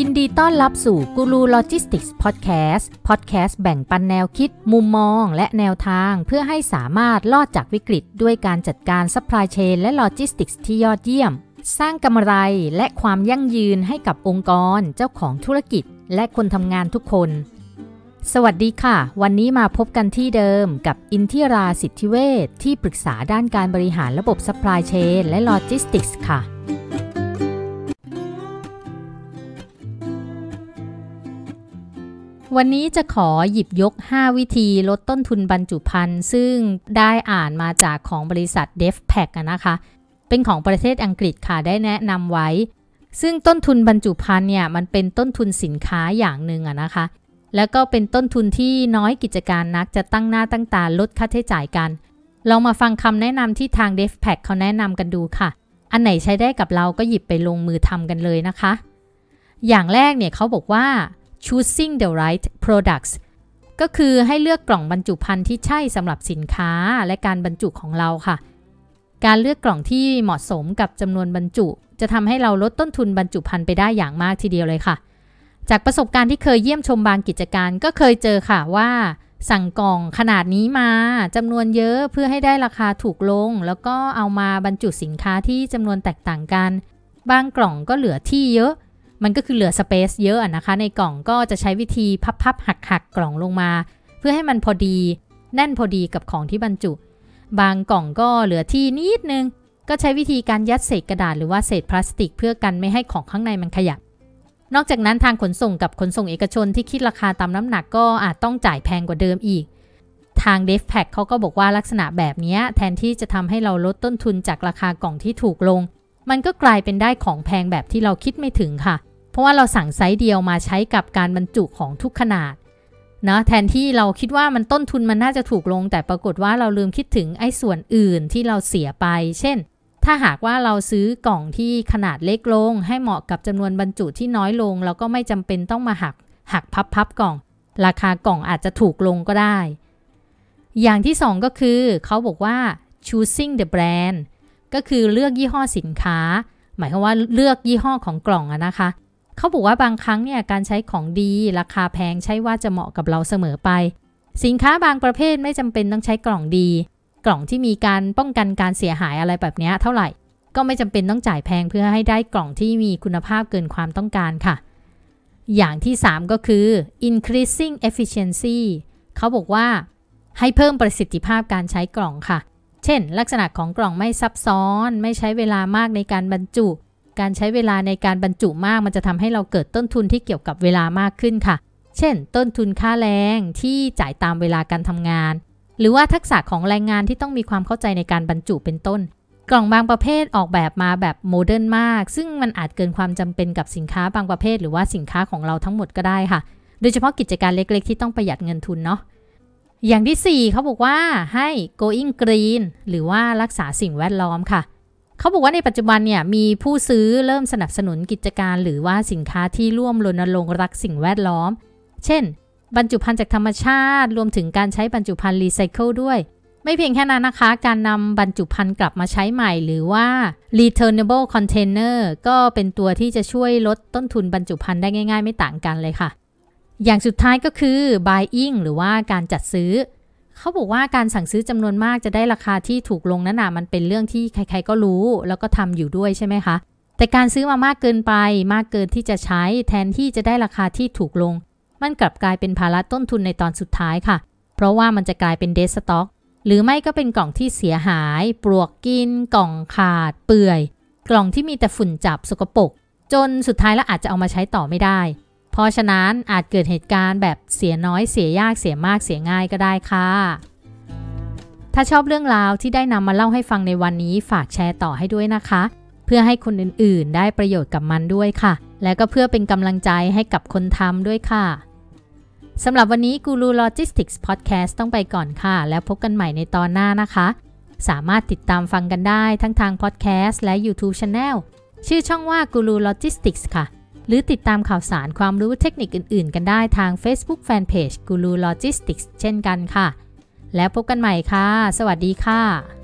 ยินดีต้อนรับสู่กูรูโลจิสติกส์พอดแคสต์พอดแคสต์แบ่งปันแนวคิด มุมมอง และแนวทาง เพื่อให้สามารถรอดจากวิกฤต ด้วยการจัดการ supply chain และโลจิสติกส์ที่ยอดเยี่ยม สร้างกำไรและความยั่งยืนให้กับองค์กร เจ้าของธุรกิจ และคนทำงานทุกคน สวัสดีค่ะ วันนี้มาพบกันที่เดิมกับอินทิราสิทธิเวชที่ปรึกษาด้านการบริหารระบบซัพพลายเชนและโลจิสติกส์ค่ะ วันนี้จะขอหยิบยก 5 วิธีลดต้นทุนบรรจุภัณฑ์ ซึ่งได้อ่านมาจากของบริษัท d e f p a c นะคะ เป็นของประเทศอังกฤษค่ะ ได้แนะนำไว้ ซึ่งต้นทุนบรรจุภัณฑ์เนี่ย มันเป็นต้นทุนสินค้าอย่างหนึ่งอะนะคะ แล้วก็เป็นต้นทุนที่น้อยกิจการนักจะตั้งหน้าตั้งตาลดค่าใช้จ่ายกัน ลองมาฟังคำแนะนำที่ทาง d e f p a c เขาแนะนำกันดูค่ะ อันไหนใช้ได้กับเราก็หยิบไปลงมือทำกันเลยนะคะ อย่างแรกเนี่ยเขาบอกว่า choosing the right products ก็คือให้เลือกกล่องบรรจุภัณฑ์ที่ใช่สำหรับสินค้าและการบรรจุของเราค่ะ การเลือกกล่องที่เหมาะสมกับจำนวนบรรจุ จะทำให้เราลดต้นทุนบรรจุภัณฑ์ไปได้อย่างมากทีเดียวเลยค่ะ จากประสบการณ์ที่เคยเยี่ยมชมบางกิจการก็เคยเจอค่ะว่า สั่งกล่องขนาดนี้มาจำนวนเยอะเพื่อให้ได้ราคาถูกลง แล้วก็เอามาบรรจุสินค้าที่จำนวนแตกต่างกัน บางกล่องก็เหลือที่เยอะ มันก็คือเหลือสเปซเยอะนะคะ ในกล่องก็จะใช้วิธีพับๆหักๆกล่องลงมา เพื่อให้มันพอดี แน่นพอดีกับของที่บรรจุ บางกล่องก็เหลือที่นิดนึง ก็ใช้วิธีการยัดเศษกระดาษหรือว่าเศษพลาสติก เพื่อกันไม่ให้ของข้างในมันขยับ นอกจากนั้นทางขนส่งกับขนส่งเอกชนที่คิดราคาตามน้ำหนักก็อาจต้องจ่ายแพงกว่าเดิมอีกทาง d e f p a c เขาก็บอกว่าลักษณะแบบนี้แทนที่จะทำให้เราลดต้นทุนจากราคากล่องที่ถูกลง มันก็กลายเป็นได้ของแพงแบบที่เราคิดไม่ถึงค่ะ เพราะว่าเราสั่งไซส์เดียวมาใช้กับการบรรจุของทุกขนาดนะแทนที่เราคิดว่ามันต้นทุนมันน่าจะถูกลง แต่ปรากฏว่าเราลืมคิดถึงไอ้ส่วนอื่นที่เราเสียไป เช่น ถ้าหากว่าเราซื้อกล่องที่ขนาดเล็กลง ให้เหมาะกับจำนวนบรรจุที่น้อยลง เราก็ไม่จำเป็นต้องมาหักหักพับพับกล่อง ราคากล่องอาจจะถูกลงก็ได้ อย่างที่ 2 ก็คือ เขาบอกว่า choosing the brand ก็คือเลือกยี่ห้อสินค้า หมายความว่าเลือกยี่ห้อของกล่องอะนะคะ เขาบอกว่าบางครั้งเนี่ยการใช้ของดีราคาแพงใช่ว่าจะเหมาะกับเราเสมอไป สินค้าบางประเภทไม่จำเป็นต้องใช้กล่องดี กล่องที่มีการป้องกันการเสียหายอะไรแบบนี้เท่าไหร่ ก็ไม่จำเป็นต้องจ่ายแพงเพื่อให้ได้กล่องที่มีคุณภาพเกินความต้องการค่ะ อย่างที่ 3 ก็คือ increasing efficiency เขาบอกว่าให้เพิ่มประสิทธิภาพการใช้กล่องค่ะ เช่น ลักษณะของกล่องไม่ซับซ้อน ไม่ใช้เวลามากในการบรรจุ การใช้เวลาในการบรรจุมากมันจะทำให้เราเกิดต้นทุนที่เกี่ยวกับเวลามากขึ้นค่ะ เช่น ต้นทุนค่าแรงที่จ่ายตามเวลาการทำงาน หรือว่าทักษะของแรงงานที่ต้องมีความเข้าใจในการบรรจุเป็นต้น กล่องบางประเภทออกแบบมาแบบ modern มาก ซึ่งมันอาจเกินความจำเป็นกับสินค้าบางประเภท หรือว่าสินค้าของเราทั้งหมดก็ได้ค่ะ โดยเฉพาะกิจการเล็กๆ ที่ต้องประหยัดเงินทุนเนาะอย่างที่ 4เขาบอกว่าให้ going green หรือว่ารักษาสิ่งแวดล้อมค่ะ เขาบอกว่าในปัจจุบันเนี่ยมีผู้ซื้อเริ่มสนับสนุนกิจการ หรือว่าสินค้าที่ร่วมรณรงค์รักสิ่งแวดล้อม เช่น บรรจุภัณฑ์จากธรรมชาติ รวมถึงการใช้บรรจุภัณฑ์รีไซเคิลด้วย ไม่เพียงแค่นั้นนะคะ การนำบรรจุภัณฑ์กลับมาใช้ใหม่ หรือว่า returnable container ก็เป็นตัวที่จะช่วยลดต้นทุนบรรจุภัณฑ์ได้ง่าย ๆ ไม่ต่างกันเลยค่ะ อย่างสุดท้ายก็คือ buying หรือว่าการจัดซื้อ เขาบอกว่าการสั่งซื้อจำนวนมากจะได้ราคาที่ถูกลงนั่นนะมันเป็นเรื่องที่ใครๆก็รู้ แล้วก็ทำอยู่ด้วยใช่ไหมคะ แต่การซื้อมามากเกินไป มากเกินที่จะใช้แทนที่จะได้ราคาที่ถูกลง มันกลับกลายเป็นภาระต้นทุนในตอนสุดท้ายค่ะ เพราะว่ามันจะกลายเป็นเดสต็อกหรือไม่ก็เป็นกล่องที่เสียหาย ปลวกกิน กล่องขาด เปื่อย กล่องที่มีแต่ฝุ่นจับสกปรกจนสุดท้ายแล้วอาจจะเอามาใช้ต่อไม่ได้ ราะฉะนั้นอาจเกิดเหตุการณ์แบบเสียน้อยเสียยากเสียมากเสียง่ายก็ได้ค่ะ ถ้าชอบเรื่องราวที่ได้นำมาเล่าให้ฟังในวันนี้ฝากแชร์ต่อให้ด้วยนะคะ เพื่อให้คนอื่นๆ ได้ประโยชน์กับมันด้วยค่ะ และก็เพื่อเป็นกำลังใจให้กับคนทำด้วยค่ะสำหรับวันนี้กูรูโลจิสติกส์พอดแคสต์ต้องไปก่อนค่ะ แล้วพบกันใหม่ในตอนหน้านะคะ สามารถติดตามฟังกันได้ทั้งทางพอดแคสต์และ YouTube Channel ชื่อช่องว่ากูรูโลจิสติกส์ค่ะ หรือติดตามข่าวสารความรู้เทคนิคอื่นๆ กันได้ทาง Facebook Fanpage Guru Logistics เช่นกันค่ะ แล้วพบกันใหม่ค่ะ สวัสดีค่ะ